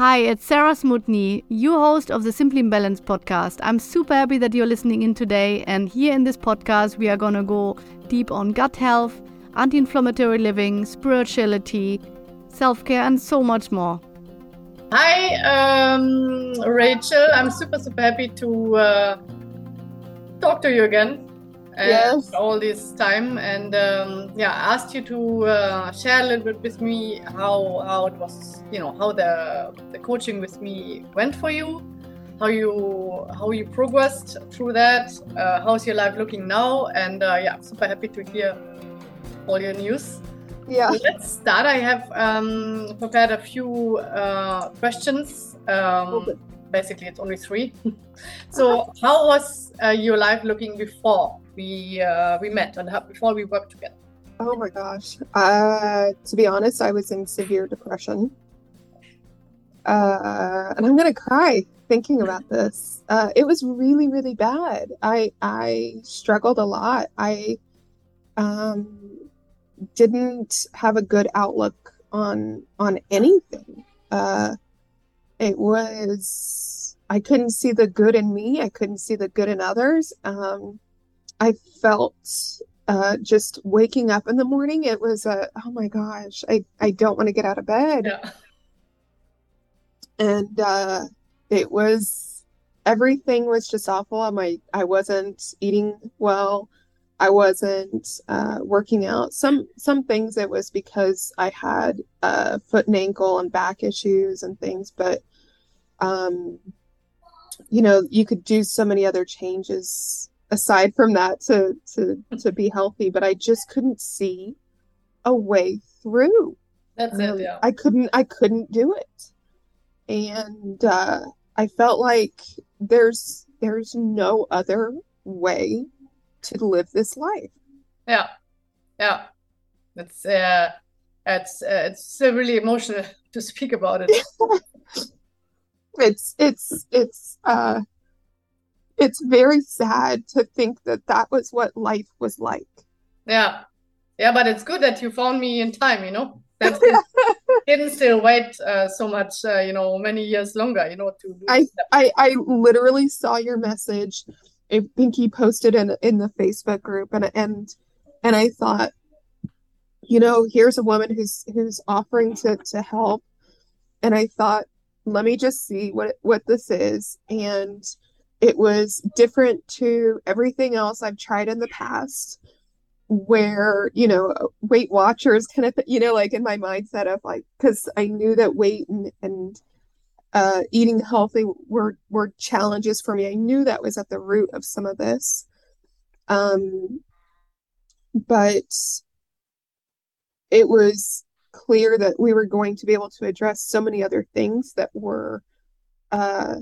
Hi, it's Sarah Smutny, you host of the Simply Balanced podcast. I'm super happy that you're listening in today. And here in this podcast, we are going to go deep on gut health, anti inflammatory living, spirituality, self care, and so much more. Hi, um, Rachel. I'm super, super happy to uh, talk to you again. Uh, yes. all this time. And um, yeah asked you to uh, share a little bit with me how how it was you know how the the coaching with me went for you how you how you progressed through that uh, how's your life looking now? And uh, yeah super happy to hear all your news. Yeah. Let's start. I have um, prepared a few uh, questions. Um, basically it's only three. So how was uh, your life looking before we uh, we met and how, before we worked together? Oh my gosh. Uh, to be honest, I was in severe depression. Uh, and I'm gonna cry thinking about this. Uh, it was really, really bad. I I struggled a lot. I um, didn't have a good outlook on on anything. Uh, it was I couldn't see the good in me. I couldn't see the good in others. Um, I felt uh, just waking up in the morning. It was a oh my gosh, I I don't want to get out of bed. Yeah. And uh, it was everything was just awful. I'm like I wasn't eating well. I wasn't uh, working out. Some some things it was because I had uh, foot and ankle and back issues and things, but um, you know you could do so many other changes aside from that to to to be healthy but i just couldn't see a way through. That's um, it yeah. I couldn't i couldn't do it. And uh i felt like there's there's no other way to live this life. Yeah. Yeah. It's uh it's uh, it's uh, really emotional to speak about it. It's it's it's uh it's very sad to think that that was what life was like. Yeah. Yeah, but it's good that you found me in time, you know? That didn't still wait uh, so much, uh, you know, many years longer, you know, to I, I I literally saw your message. I think you posted in in the Facebook group and and and I thought, you know, here's a woman who's who's offering to to help. And I thought, let me just see what what this is. And it was different to everything else I've tried in the past where you know weight watchers kind of you know like in my mindset of like because i knew that weight and, and uh, eating healthy were were challenges for me. I knew that was at the root of some of this. Um but it was clear that we were going to be able to address so many other things that were uh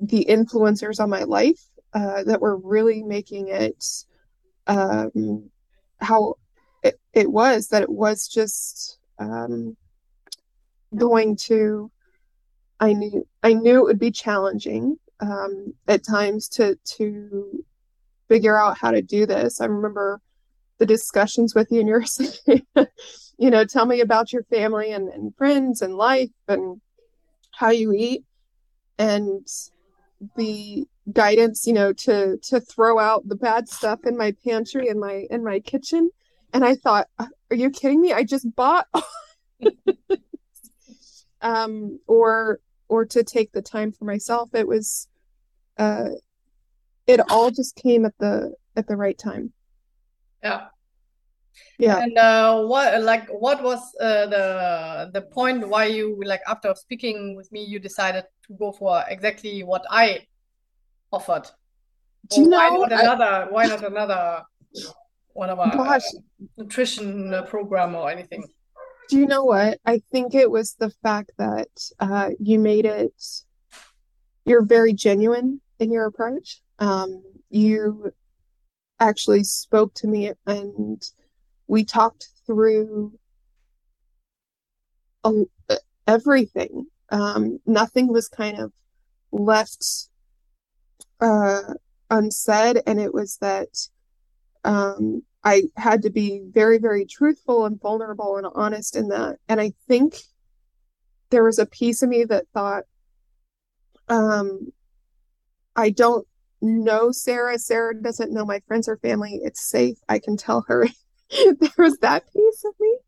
the influencers on my life uh, that were really making it um, how it, it was that it was just um, going to I knew I knew it would be challenging um, at times to to figure out how to do this. I remember the discussions with you and saying, you know, tell me about your family and, and friends and life and how you eat. And the guidance you know to to throw out the bad stuff in my pantry in my in my kitchen. And i thought uh, are you kidding me? I just bought um or or to take the time for myself. It was uh it all just came at the at the right time. Yeah yeah. And uh what like what was uh, the the point why you like after speaking with me you decided to go for exactly what i offered? Do you know why not another I, why not another one of our gosh. nutrition program or anything? Do you know what? I think it was the fact that uh you made it you're very genuine in your approach. Um you actually spoke to me and we talked through a, everything. Um, nothing was kind of left uh, unsaid, and it was that um, I had to be very, very truthful and vulnerable and honest in that. And I think there was a piece of me that thought, um, I don't know Sarah. Sarah doesn't know my friends or family. It's safe. I can tell her. there was that piece of me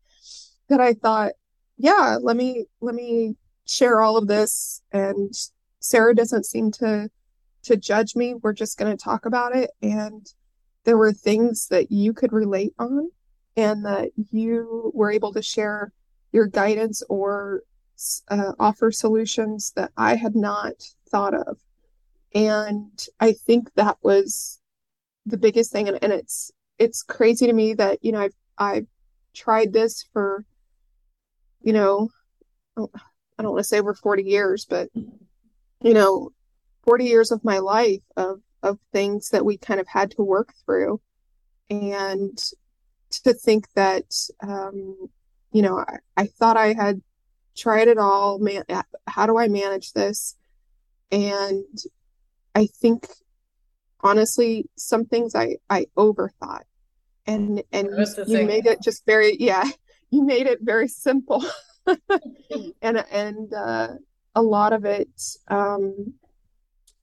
that I thought, yeah, let me let me share all of this. And Sarah doesn't seem to to judge me. We're just going to talk about it. And there were things that you could relate on and that you were able to share your guidance or uh, offer solutions that I had not thought of. And I think that was the biggest thing. And, and it's, it's crazy to me that, you know, I've, I've tried this for, you know, oh, I don't want to say over 40 years, but, you know, 40 years of my life of, of things that we kind of had to work through. And to think that, um, you know, I, I thought I had tried it all. Man, how do I manage this? And I think honestly, some things I I overthought, and and you, you made it just very yeah, you made it very simple, and and uh, a lot of it. Um,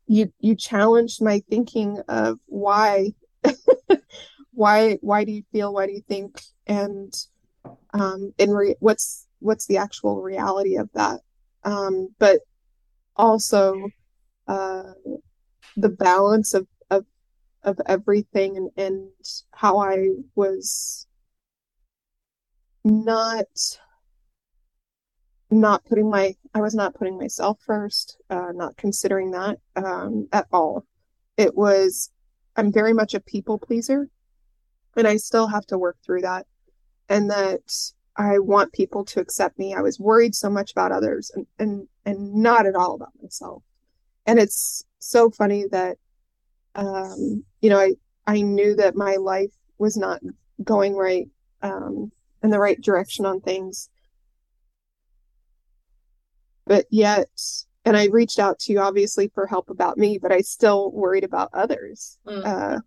you you challenged my thinking of why why why do you feel why do you think? And um in re- what's what's the actual reality of that? Um but also uh the balance of of everything and, and how I was not not putting my I was not putting myself first, uh, not considering that um, at all. It was I'm very much a people pleaser, and I still have to work through that. And that I want people to accept me. I was worried so much about others and and and not at all about myself. And it's so funny that um, you know I I knew that my life was not going right um, in the right direction on things. But yet and i reached out to you obviously for help about me but i still worried about others. Mm. uh,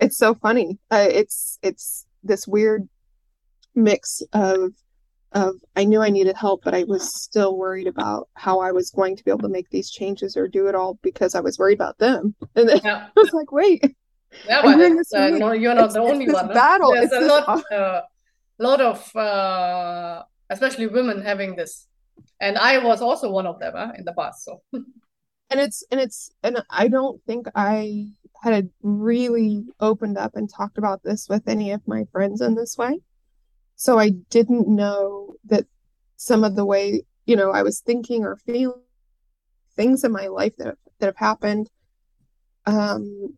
it's so funny. Uh, it's it's this weird mix of of i knew i needed help but i was still worried about how i was going to be able to make these changes or do it all because i was worried about them and then yeah. i was like wait yeah, but uh, no, you're not it's, the only one. Battle. There's it's a lot, uh, lot of, uh, especially women having this and I was also one of them uh, in the past. So, and it's and it's and I don't think I had really opened up and talked about this with any of my friends in this way. So I didn't know that some of the way you know I was thinking or feeling things in my life that that have happened. Um,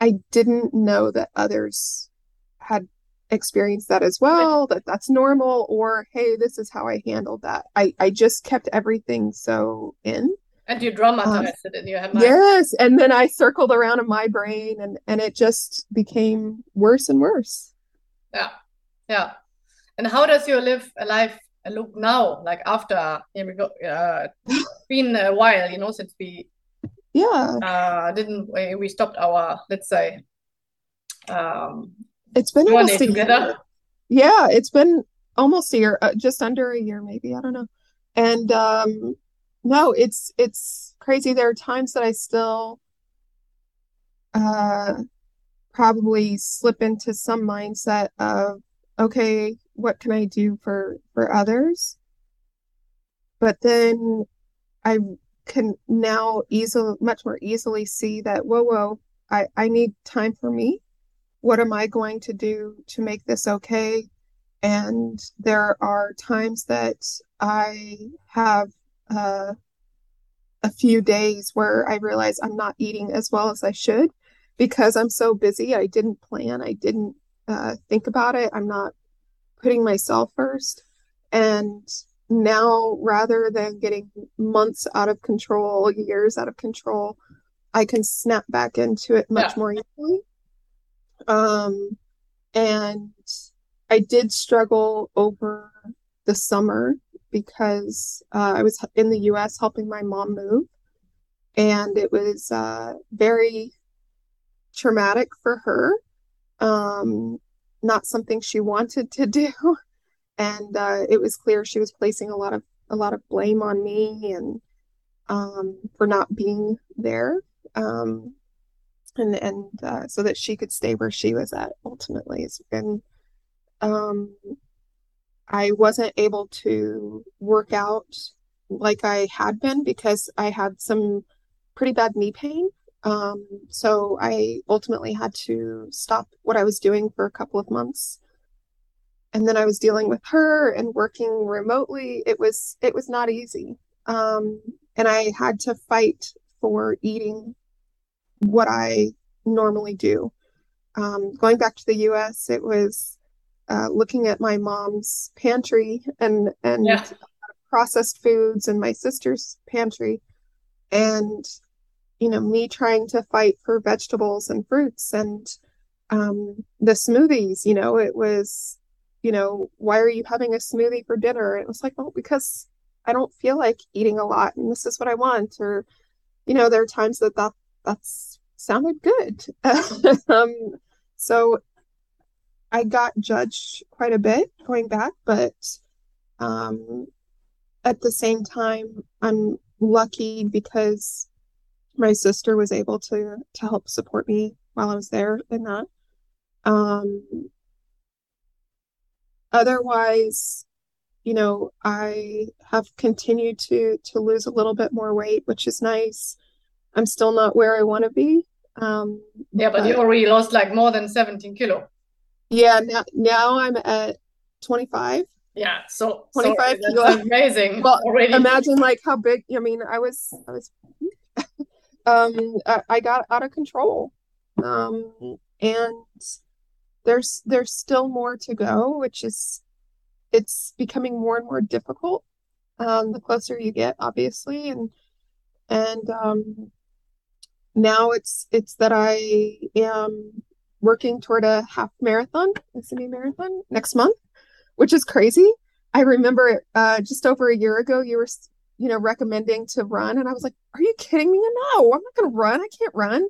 I didn't know that others had experienced that as well that that's normal or hey this is how i handled that. I i just kept everything so in. And you dramatized um, it in your head yes and then i circled around in my brain and and it just became worse and worse. Yeah yeah and how does your live a life look now like after we go uh been a while you know since we yeah uh didn't we, stopped our let's say um it's been almost a year. Yeah, it's been almost a year, uh, just under a year, maybe. I don't know. And um, no, it's it's crazy. There are times that I still uh, probably slip into some mindset of, okay, what can I do for for others? But then I can now easily, much more easily see that, whoa, whoa, I I need time for me what am I going to do to make this okay? And there are times that I have uh, a few days where I realize I'm not eating as well as I should because I'm so busy. I didn't plan, I didn't uh, think about it. I'm not putting myself first. And now, rather than getting months out of control, years out of control, I can snap back into it much yeah. more easily. Um, and I did struggle over the summer because uh, I was in the US helping my mom move. And it was uh, very traumatic for her. Um, not something she wanted to do. And uh, it was clear she was placing a lot of a lot of blame on me and um, for not being there. Um, and and uh, so that she could stay where she was at ultimately. And um, I wasn't able to work out like I had been because I had some pretty bad knee pain. Um, so I ultimately had to stop what I was doing for a couple of months. And then I was dealing with her and working remotely. It was it was not easy. Um, and I had to fight for eating what I normally do. Um, going back to the US, it was uh, looking at my mom's pantry and and yeah. processed foods and my sister's pantry, and you know me trying to fight for vegetables and fruits and um, the smoothies. You know, it was you know why are you having a smoothie for dinner? it was like, well, because I don't feel like eating a lot, and this is what I want. Or you know, there are times that that that's sounded good. um, so I got judged quite a bit going back, but um, at the same time, I'm lucky because my sister was able to to help support me while I was there in that. Um, otherwise, you know, I have continued to to lose a little bit more weight, which is nice. I'm still not where I want to be. Um, yeah, but, but, you already lost like more than 17 kilo. Yeah, now, now I'm at 25. Yeah, so 25 kilo. amazing. Well, already. imagine like how big. I mean, I was, I was, um, I, I got out of control, um, and there's there's still more to go, which is it's becoming more and more difficult. Um, the closer you get, obviously, and and um, now it's it's that I am working toward a half marathon, a semi marathon next month, which is crazy. I remember uh, just over a year ago, you were, you know, recommending to run, and I was like, "Are you kidding me? No, I'm not going to run. I can't run."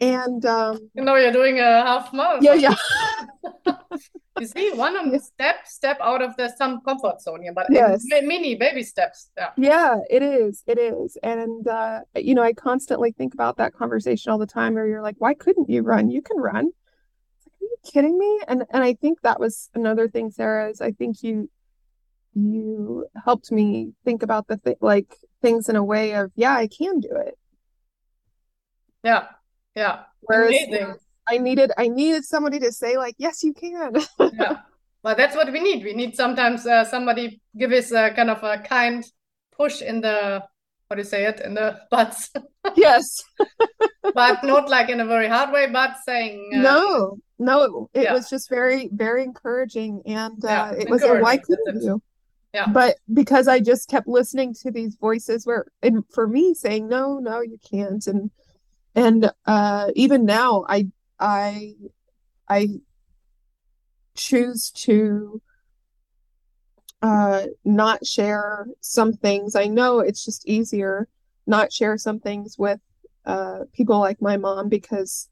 And um, you know, you're doing a half marathon. Yeah, yeah. you see, one of the step step out of the some comfort zone here, but yes. mini baby steps. Yeah. Yeah, it is. It is. And uh, you know, I constantly think about that conversation all the time where you're like, why couldn't you run? You can run. Like, Are you kidding me? And and I think that was another thing, Sarah, is I think you you helped me think about the like things in a way of, yeah, I can do it. Yeah. Yeah. Whereas Amazing. I needed I needed somebody to say like, yes, you can. yeah. Well, that's what we need. We need sometimes uh, somebody give us a kind of a kind push in the how do you say it in the butts. yes. but not like in a very hard way, but saying uh, no, no. It yeah. was just very, very encouraging, and uh, yeah, it was a why couldn't you? But because I just kept listening to these voices where, and for me saying no, no, you can't, and and uh, even now, I I I choose to uh, not share some things. I know it's just easier not share some things with uh, people like my mom because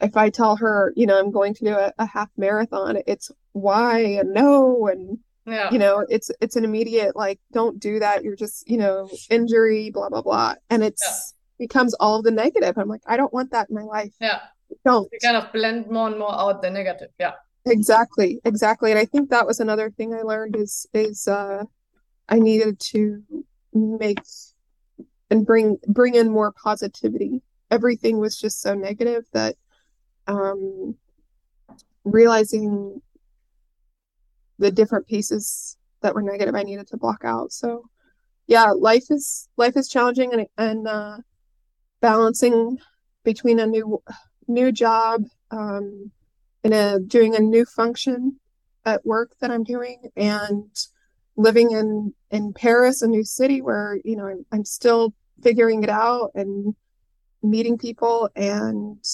if I tell her, you know, I'm going to do a, a half marathon, it's why and no and yeah. you know, it's it's an immediate like, don't do that. You're just, you know, injury, blah blah blah, and it's yeah. becomes all of the negative. I'm like, I don't want that in my life. Yeah don't. We kind of blend more and more out the negative. Yeah. Exactly. Exactly. And I think that was another thing I learned is is uh I needed to make and bring bring in more positivity. Everything was just so negative that um realizing the different pieces that were negative I needed to block out. So yeah, life is life is challenging and and uh balancing between a new new job, um, in a doing a new function at work that I'm doing, and living in in Paris, a new city where you know I'm, I'm still figuring it out and meeting people and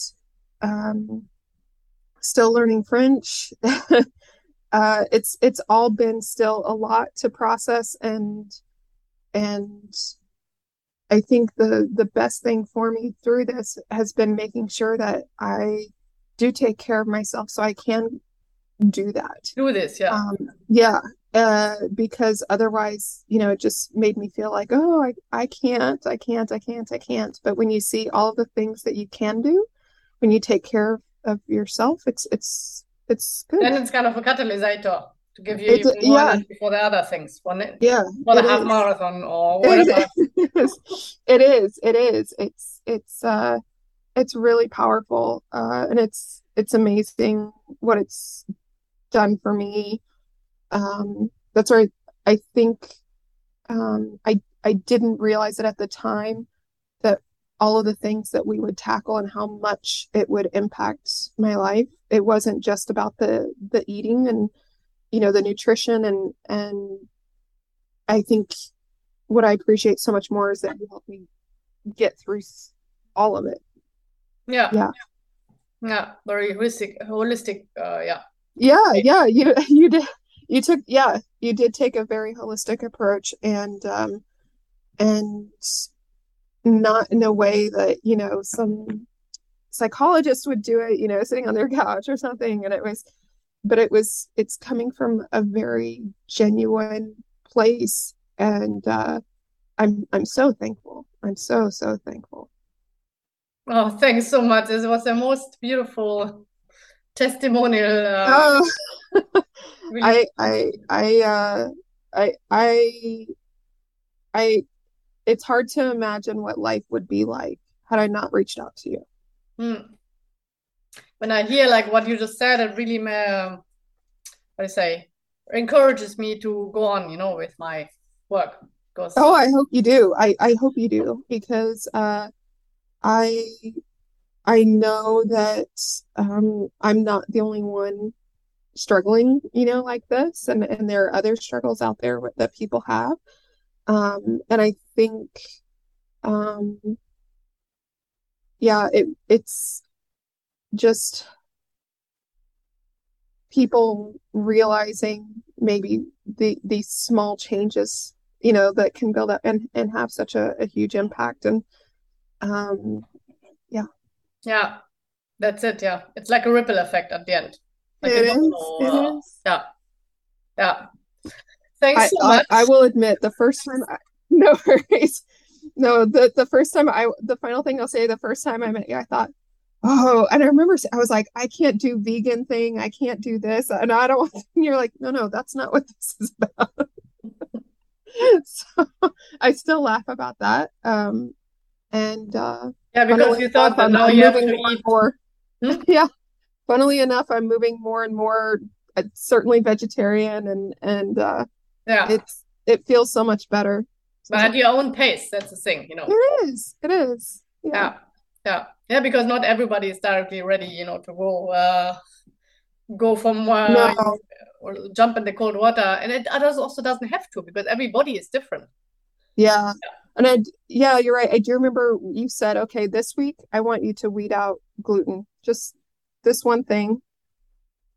um, still learning French. uh, it's it's all been still a lot to process and and I think the the best thing for me through this has been making sure that I do take care of myself so I can do that. Do this, yeah. Um, yeah. uh, because otherwise, you know, it just made me feel like, oh, I, I can't, I can't, I can't, I can't. But when you see all the things that you can do, when you take care of, of yourself, it's it's it's good. Then it's kind of a catalyst to give you more yeah. for the other things. For, yeah, for the half is. marathon or whatever. It is. it is. It is. It's it's uh it's really powerful. Uh and it's it's amazing what it's done for me. Um that's where I, I think um I I didn't realize it at the time that all of the things that we would tackle and how much it would impact my life. It wasn't just about the the eating and you know the nutrition and and I think what I appreciate so much more is that you helped me get through all of it. Yeah. Yeah. Yeah. Very holistic holistic uh yeah. Yeah, yeah. You you did you took yeah, you did take a very holistic approach and um and not in a way that, you know, some psychologist would do it, you know, sitting on their couch or something. And it was but it was it's coming from a very genuine place and uh i'm i'm so thankful i'm so so thankful oh thanks so much this was the most beautiful testimonial uh, oh. really. i i i uh i i i it's hard to imagine what life would be like had i not reached out to you mm when I hear like what you just said, it really, um, what I say, encourages me to go on, you know, with my work. Because oh, I hope you do. I I hope you do because uh, I I know that um, I'm not the only one struggling, you know, like this, and and there are other struggles out there that people have, um, and I think, um, yeah, it it's just people realizing maybe the these small changes you know that can build up and and have such a, a huge impact. And um yeah. Yeah. That's it. Yeah. It's like a ripple effect at the end. Like it, is, know, it uh, is. yeah. Yeah thanks I, so much I, I, will admit the first time I, no worries no the the first time i the final thing i'll say the first time i met you i thought oh, and I remember I was like, I can't do vegan thing. I can't do this. And I don't, and you're like, no, no, that's not what this is about. so I still laugh about that. Um, and, uh, yeah, because you thought that now you have to eat more. Hmm? yeah. Funnily enough, I'm moving more and more, uh, certainly vegetarian and, and, uh, yeah, it's, it feels so much better. But at your own pace, that's the thing, you know. It is. It is. Yeah. yeah. Yeah yeah because not everybody is directly ready you know to go uh, go from uh, no. or jump in the cold water and it others also doesn't have to because everybody is different yeah. yeah. and I, yeah you're right i do remember you said okay this week i want you to weed out gluten just this one thing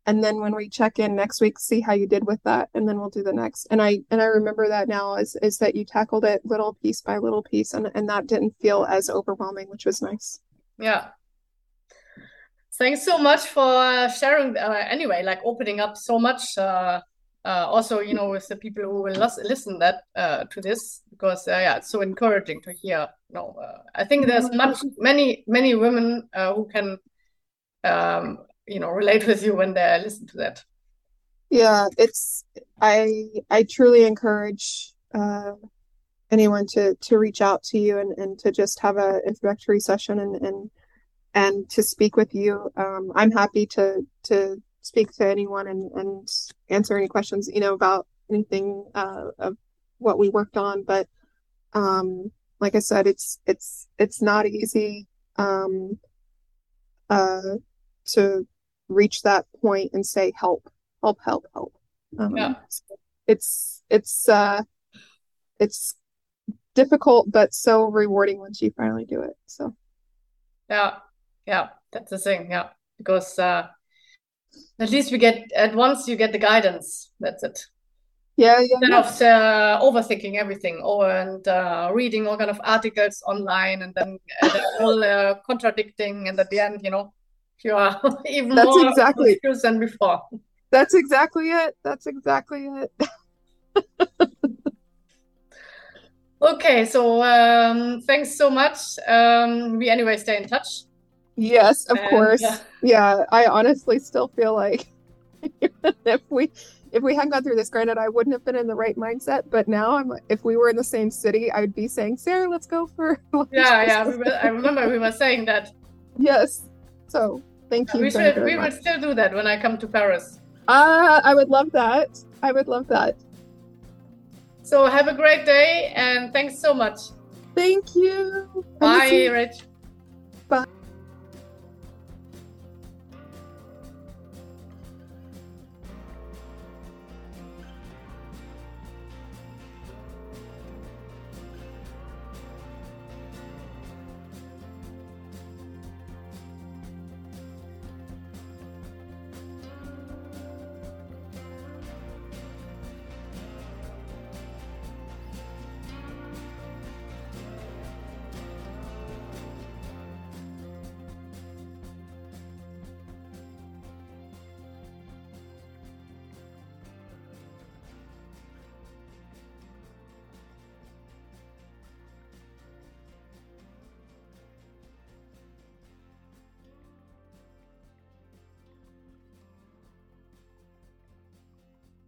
and then when we check in next week see how you did with that and then we'll do the next. And i and i remember that now is is that you tackled it little piece by little piece and and that didn't feel as overwhelming which was nice. Yeah. Thanks so much for sharing uh, anyway like opening up so much uh, uh, also you know with the people who will listen that uh, to this because uh, yeah it's so encouraging to hear you know uh, i think there's much many many women who can um, you know relate with you when they listen to that yeah it's i i truly encourage anyone to to reach out to you and, and to just have a introductory session and and and to speak with you. Um, I'm happy to to speak to anyone and and answer any questions you know about anything uh, of what we worked on. But um, like I said, it's it's it's not easy um, uh, to reach that point and say help, help, help, help. Um, yeah. It's it's uh, it's difficult but so rewarding once you finally do it so yeah yeah that's the thing yeah because uh at least we get at once you get the guidance that's it yeah, yeah instead of uh, overthinking everything or and uh, reading all kind of articles online and then uh, all uh, contradicting and at the end you know you are even that's more exactly confused than before that's exactly it that's exactly it okay, so um, thanks so much. Um, we anyway stay in touch. Yes, of And, course. uh, Yeah, I honestly still feel like if we if we hadn't gone through this, granted, I wouldn't have been in the right mindset. But now, I'm if we were in the same city, I would be saying, "Sarah, let's go for lunch yeah, yeah. We were, I remember we were saying that. Yes. So thank you We should. We will much. still do that when I come to Paris. Uh, I would love that. I would love that. So have a great day and thanks so much. Thank you. Bye, Rich.